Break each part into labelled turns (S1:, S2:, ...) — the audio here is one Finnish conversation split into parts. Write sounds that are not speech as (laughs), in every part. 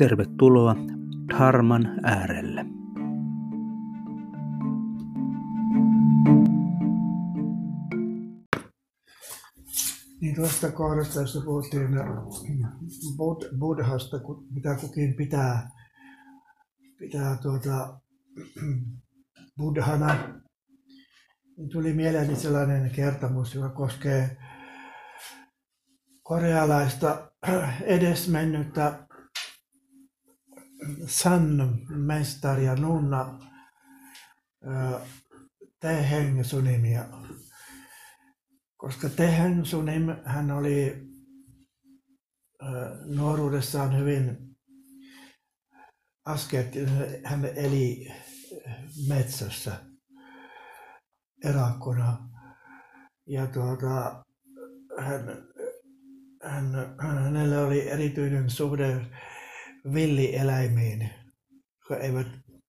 S1: tervetuloa Dharman äärelle.
S2: Niin tuosta kohdasta, jossa puhuttiin buddhasta, mitä kukin pitää, pitää tuota, (clears throat) buddhana, niin tuli mieleeni sellainen kertomus, joka koskee korealaista (clears throat) edesmennyttä San-mestaria Nunna Teheng Sunimia koska Tehen Sunim, hän oli nuoruudessaan hyvin askeettinen. Hän eli metsässä erakkona. Ja tuota, hän, hän, hänellä oli erityinen suhde villieläimiin, jotka eivät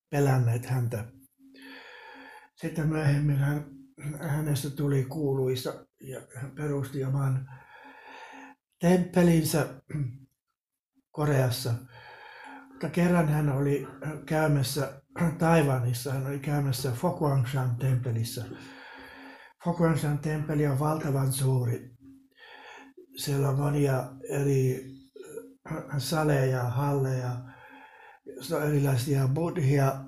S2: pelänneet häntä. Sitten myöhemmin hän, hänestä tuli kuuluisa ja hän perusti oman temppelinsä Koreassa. Mutta kerran hän oli käymässä Taiwanissa, hän oli käymässä Fokwangshan temppelissä. Fokwangshan temppeli on valtavan suuri. Siellä on monia eri saleja, halleja, erilaisia buddhia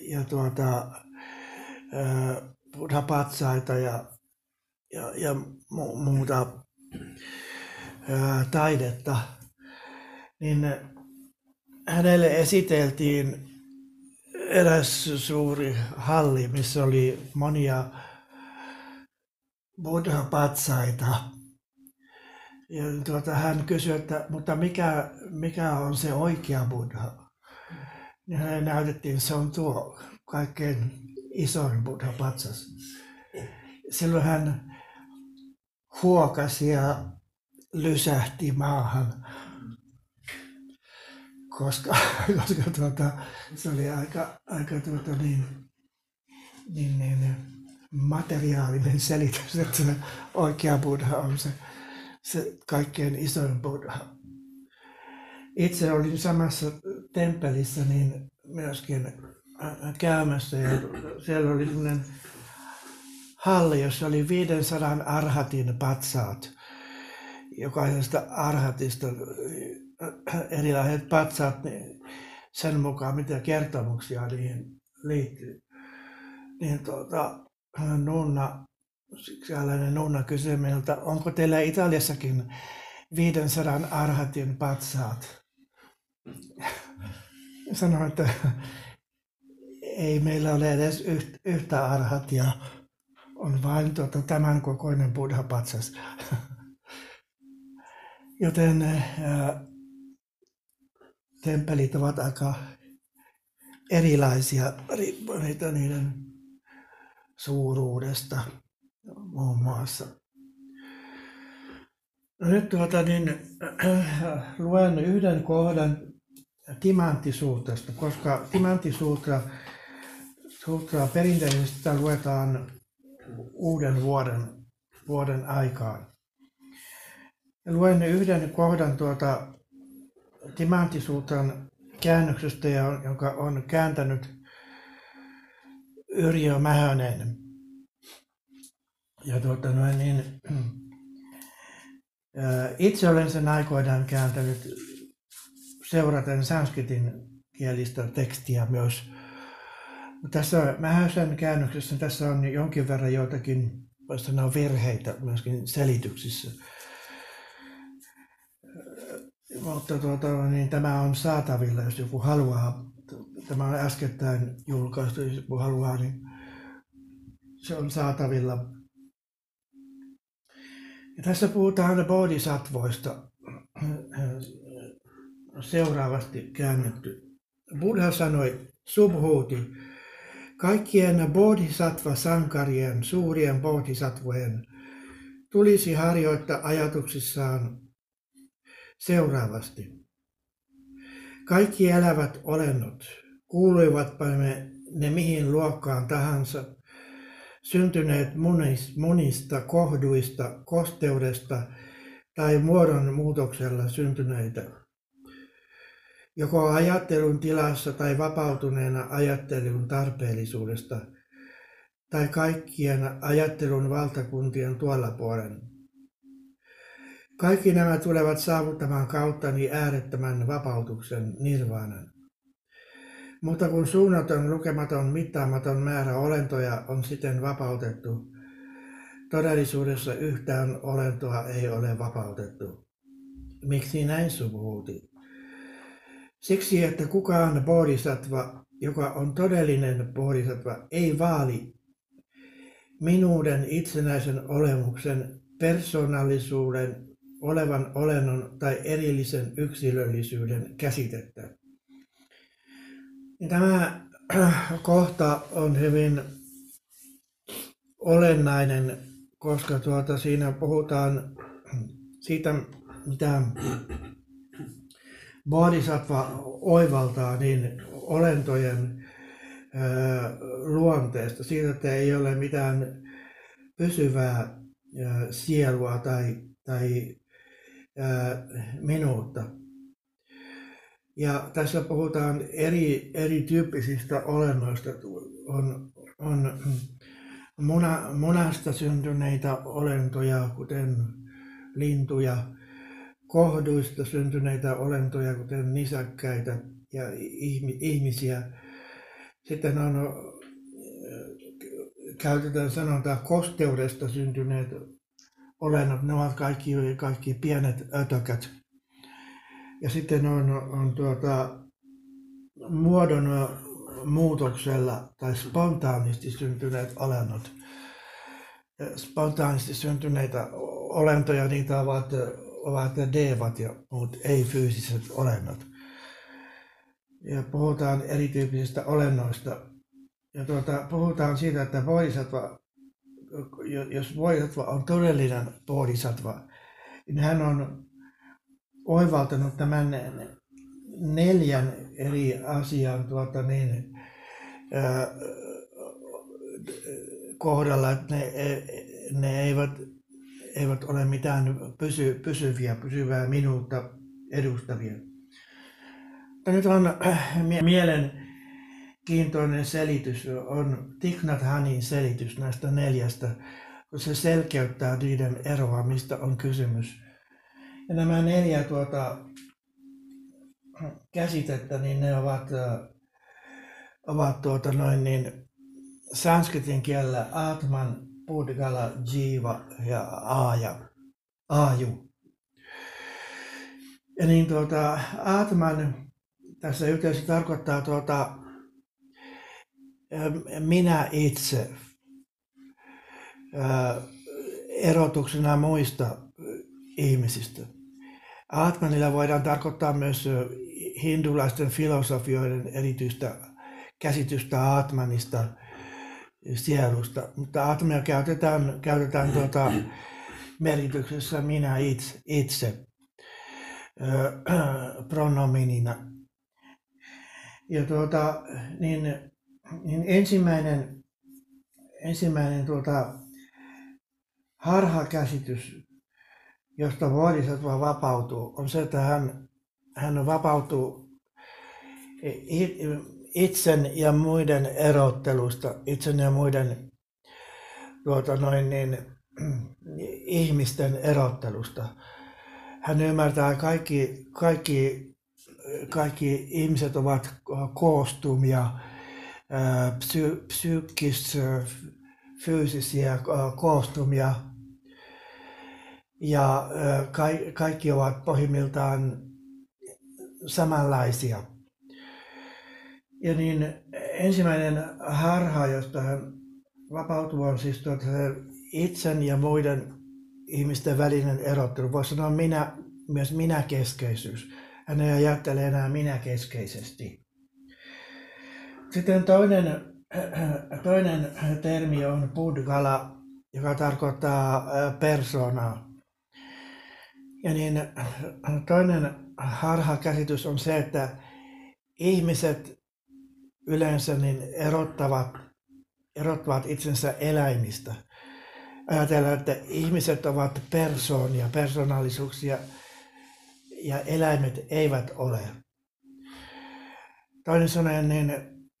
S2: ja tuota, buddha-patsaita ja ja, ja mu- muuta taidetta, niin hänelle esiteltiin eräs suuri halli, missä oli monia buddha-patsaita. Ja tuota, hän kysyi, että mutta mikä, mikä on se oikea buddha? Ja hänelle näytettiin, se on tuo kaikkein isoin buddha-patsas. Silloin hän huokasi ja lysähti maahan, koska, (laughs) koska tuota, se oli aika, aika tuota, niin, niin, niin, materiaalinen selitys, että oikea buddha on se, se kaikkein isoin buddha. Itse olin samassa temppelissä niin myöskin käymässä ja siellä oli sellainen halli, jossa oli 500 arhatin patsaat. Jokaisesta arhatista äh, erilaiset patsaat niin sen mukaan, mitä kertomuksia niihin liittyy. Niin tuota, nunna, sellainen nunna kysyi meiltä, onko teillä Italiassakin 500 arhatin patsaat? Sanoin, että ei meillä ole edes yhtä arhatia on vain tuota, tämän kokoinen buddha-patsas. Joten ää, temppelit ovat aika erilaisia riippuen niiden suuruudesta muun muassa. No nyt tuota, niin, äh, luen yhden kohdan timanttisuutrasta, koska timanttisuutra sutra perinteisesti luetaan uuden vuoden, vuoden aikaan. Luen yhden kohdan tuota Timanttisuutran käännöksestä, jonka on kääntänyt Yrjö Mähönen. Ja tuota, noin, niin, (clears throat) itse olen sen aikoinaan kääntänyt seuraten sanskritin kielistä tekstiä myös tässä Mähäsen käännöksessä tässä on jonkin verran joitakin, sanoa virheitä myöskin selityksissä. Mutta tuota, niin tämä on saatavilla, jos joku haluaa. Tämä on äskettäin julkaistu, jos joku haluaa, niin se on saatavilla. Ja tässä puhutaan bodhisattvoista. seuraavasti käännetty. Buddha sanoi Subhuti, kaikkien bodhisattva-sankarien, suurien bodhisattvojen, tulisi harjoittaa ajatuksissaan seuraavasti. Kaikki elävät olennot, kuuluivatpa ne, ne mihin luokkaan tahansa, syntyneet monista kohduista, kosteudesta tai muodon muutoksella syntyneitä. Joko ajattelun tilassa tai vapautuneena ajattelun tarpeellisuudesta tai kaikkien ajattelun valtakuntien tuolla puolen. Kaikki nämä tulevat saavuttamaan kauttani äärettömän vapautuksen nirvaanan. Mutta kun suunnaton, lukematon, mittaamaton määrä olentoja on siten vapautettu, todellisuudessa yhtään olentoa ei ole vapautettu. Miksi näin subhuuti? Siksi, että kukaan bodhisattva, joka on todellinen bodhisattva, ei vaali minuuden itsenäisen olemuksen, persoonallisuuden, olevan olennon tai erillisen yksilöllisyyden käsitettä. Tämä (clears throat) kohta on hyvin olennainen, koska tuota, siinä puhutaan siitä, mitä Bodhisattva oivaltaa niin olentojen luonteesta, siitä, että ei ole mitään pysyvää sielua tai, tai minuutta. Ja tässä puhutaan eri, erityyppisistä olennoista. On, on muna, munasta syntyneitä olentoja, kuten lintuja, kohduista syntyneitä olentoja, kuten nisäkkäitä ja ihmisiä. Sitten on, käytetään sanontaa kosteudesta syntyneet olennot, ne ovat kaikki, kaikki pienet ötökät. Ja sitten on, on tuota, muodon muutoksella tai spontaanisti syntyneet olennot. Spontaanisti syntyneitä olentoja, niitä ovat, ovat devat ja muut ei-fyysiset olennot. Ja puhutaan erityyppisistä olennoista. Ja tuota, puhutaan siitä, että bodhisattva, jos bodhisattva on todellinen bodhisattva, niin hän on oivaltanut tämän neljän eri asian tuota niin, kohdalla, että ne, ne eivät, eivät ole mitään pysy, pysyviä, pysyvää minuutta edustavia. Mutta nyt on mielenkiintoinen selitys, on Tiknat Hanin selitys näistä neljästä, kun se selkeyttää niiden eroa, mistä on kysymys. Ja nämä neljä tuota, käsitettä, niin ne ovat, ovat tuota noin niin, sanskritin kielellä Atman, Pudgala, Jiva ja Aaja, Aaju. Ja niin tuota, Atman tässä yhteydessä tarkoittaa tuota, minä itse erotuksena muista ihmisistä. Atmanilla voidaan tarkoittaa myös hindulaisten filosofioiden erityistä käsitystä Atmanista, sielusta. Mutta Atmania käytetään, käytetään tuota, merkityksessä minä itse, itse pronominina. Ja tuota, niin, niin ensimmäinen, ensimmäinen tuota, harhakäsitys josta bodhisattva vapautuu, on se, että hän, hän vapautuu itsen ja muiden erottelusta, itsen ja muiden tuota noin niin, (clears throat) ihmisten erottelusta. Hän ymmärtää kaikki, kaikki, kaikki ihmiset ovat koostumia, psy, psyykkis, fyysisiä koostumia, ja kaikki ovat pohjimmiltaan samanlaisia. Ja niin ensimmäinen harha, josta hän vapautuu, on siis tuota itsen ja muiden ihmisten välinen erottelu. Voisi sanoa minä, myös minäkeskeisyys. hän ei ajattele enää minä-keskeisesti. Sitten toinen, toinen termi on budgala, joka tarkoittaa persoonaa. Ja niin toinen harhakäsitys on se, että ihmiset yleensä niin erottavat, erottavat itsensä eläimistä. Ajatellaan, että ihmiset ovat persoonia, persoonallisuuksia ja eläimet eivät ole. Toinen sanoen, niin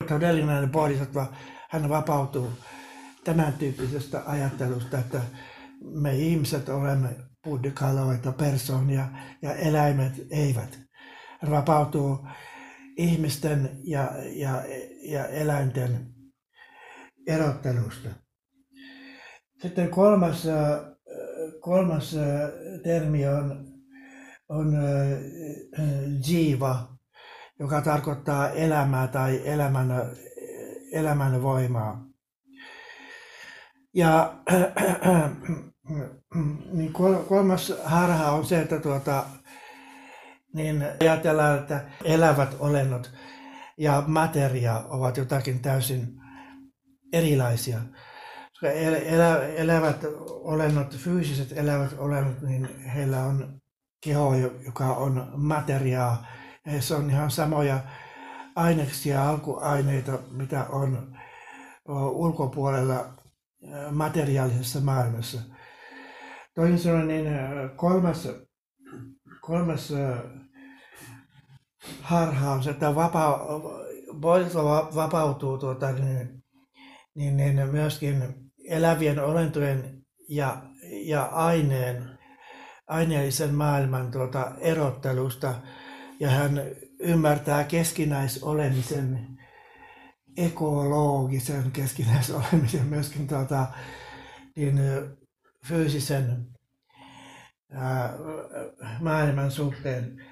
S2: todellinen bodhisattva, hän vapautuu tämän tyyppisestä ajattelusta, että me ihmiset olemme buddhikaloita, persoonia ja eläimet eivät. Hän vapautuu ihmisten ja, ja, ja eläinten erottelusta. Sitten kolmas, kolmas termi on, on jiva, joka tarkoittaa elämää tai elämän, elämän voimaa. Ja niin kolmas harha on se, että tuota, niin ajatellaan, että elävät olennot ja materia ovat jotakin täysin erilaisia. Elä, elävät olennot, fyysiset elävät olennot, niin heillä on keho, joka on materiaa. Ja se on ihan samoja aineksia, alkuaineita, mitä on ulkopuolella materiaalisessa maailmassa. Toisin sanoen niin kolmas, kolmas harha on se, että vapa, vapautuu tuota, niin, niin, niin myöskin elävien olentojen ja, ja aineen, aineellisen maailman tuota, erottelusta. Ja hän ymmärtää keskinäisolemisen, ekologisen keskinäisolemisen myöskin tuota, niin, fyysisen maailman suhteen.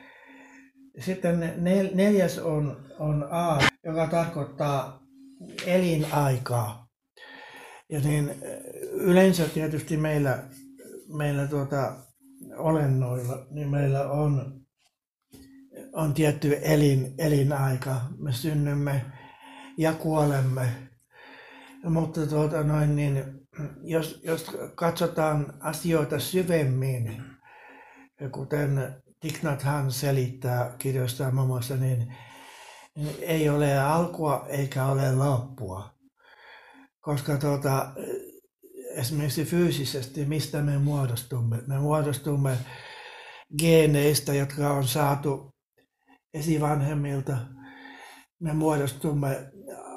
S2: Sitten nel, neljäs on, on A, joka tarkoittaa elinaikaa. Ja niin yleensä tietysti meillä, meillä tuota, olennoilla, niin meillä on, on tietty elin, elinaika. Me synnymme ja kuolemme. Mutta tuota, noin, niin, jos, jos katsotaan asioita syvemmin, kuten Tignathan selittää kirjoistaan muun muassa, niin, niin ei ole alkua eikä ole loppua. Koska tuota, esimerkiksi fyysisesti, mistä me muodostumme? Me muodostumme geeneistä, jotka on saatu esivanhemmilta. Me muodostumme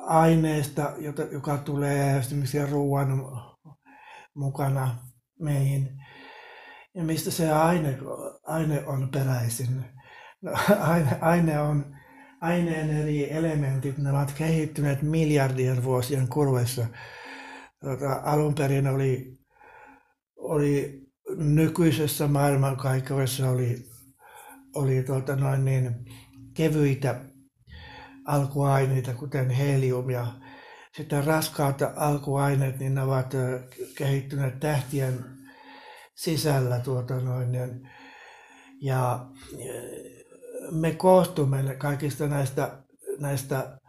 S2: aineesta, joka tulee esimerkiksi ruoan mukana meihin. Ja mistä se aine, aine on peräisin? No, (laughs) aine, aine on aineen eri elementit, ne ovat kehittyneet miljardien vuosien kuluessa. Tota, alun perin oli, oli nykyisessä maailmankaikkeudessa oli, oli tuota noin niin, kevyitä alkuaineita, kuten helium ja sitten raskaat alkuaineet, niin ne ovat kehittyneet tähtien sisällä tuota noin, ja me koostumme kaikista näistä, näistä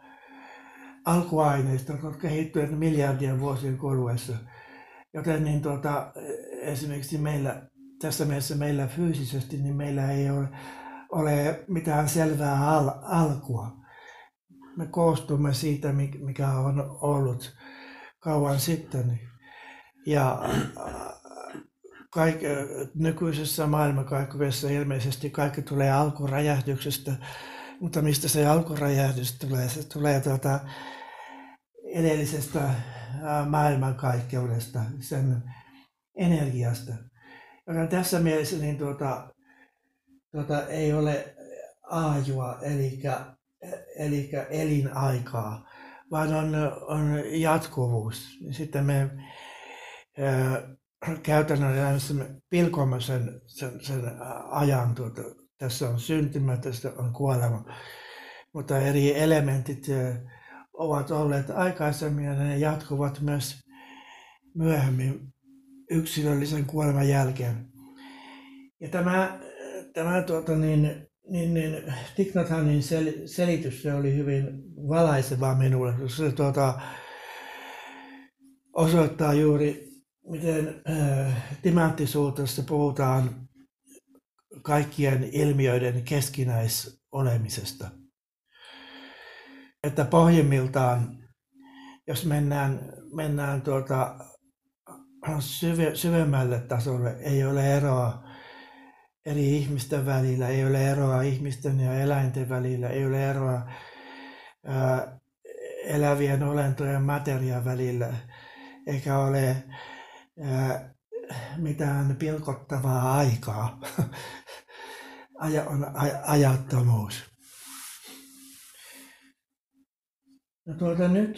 S2: alkuaineista, jotka ovat kehittyneet miljardien vuosien kuluessa. Joten niin tuota, esimerkiksi meillä, tässä mielessä meillä fyysisesti, niin meillä ei ole, ole mitään selvää al, alkua. Me koostumme siitä, mikä on ollut kauan sitten. Ja kaik, nykyisessä maailmankaikkeudessa ilmeisesti kaikki tulee alkuräjähdyksestä, mutta mistä se alkuräjähdys tulee? Se tulee tuota edellisestä maailmankaikkeudesta, sen energiasta. Joten tässä mielessä niin tuota, tuota, ei ole aajua, eli, eli elinaikaa, vaan on, on jatkuvuus. Sitten me me pilkomme sen, sen, sen ajan. Tuota, tässä on syntymä, tässä on kuolema. Mutta eri elementit ovat olleet aikaisemmin ja ne jatkuvat myös myöhemmin yksilöllisen kuoleman jälkeen. Ja tämä, tämä tuota niin, niin, niin Tiknathanin sel, selitys se oli hyvin valaiseva minulle. Se tuota, osoittaa juuri, miten äh, puhutaan kaikkien ilmiöiden keskinäisolemisesta. Että pohjimmiltaan, jos mennään, mennään tuota syve, syvemmälle tasolle, ei ole eroa eri ihmisten välillä, ei ole eroa ihmisten ja eläinten välillä, ei ole eroa ää, elävien olentojen materiaan välillä, eikä ole ää, mitään pilkottavaa aikaa. (laughs) Aja, on ajattomuus. No tuota, nyt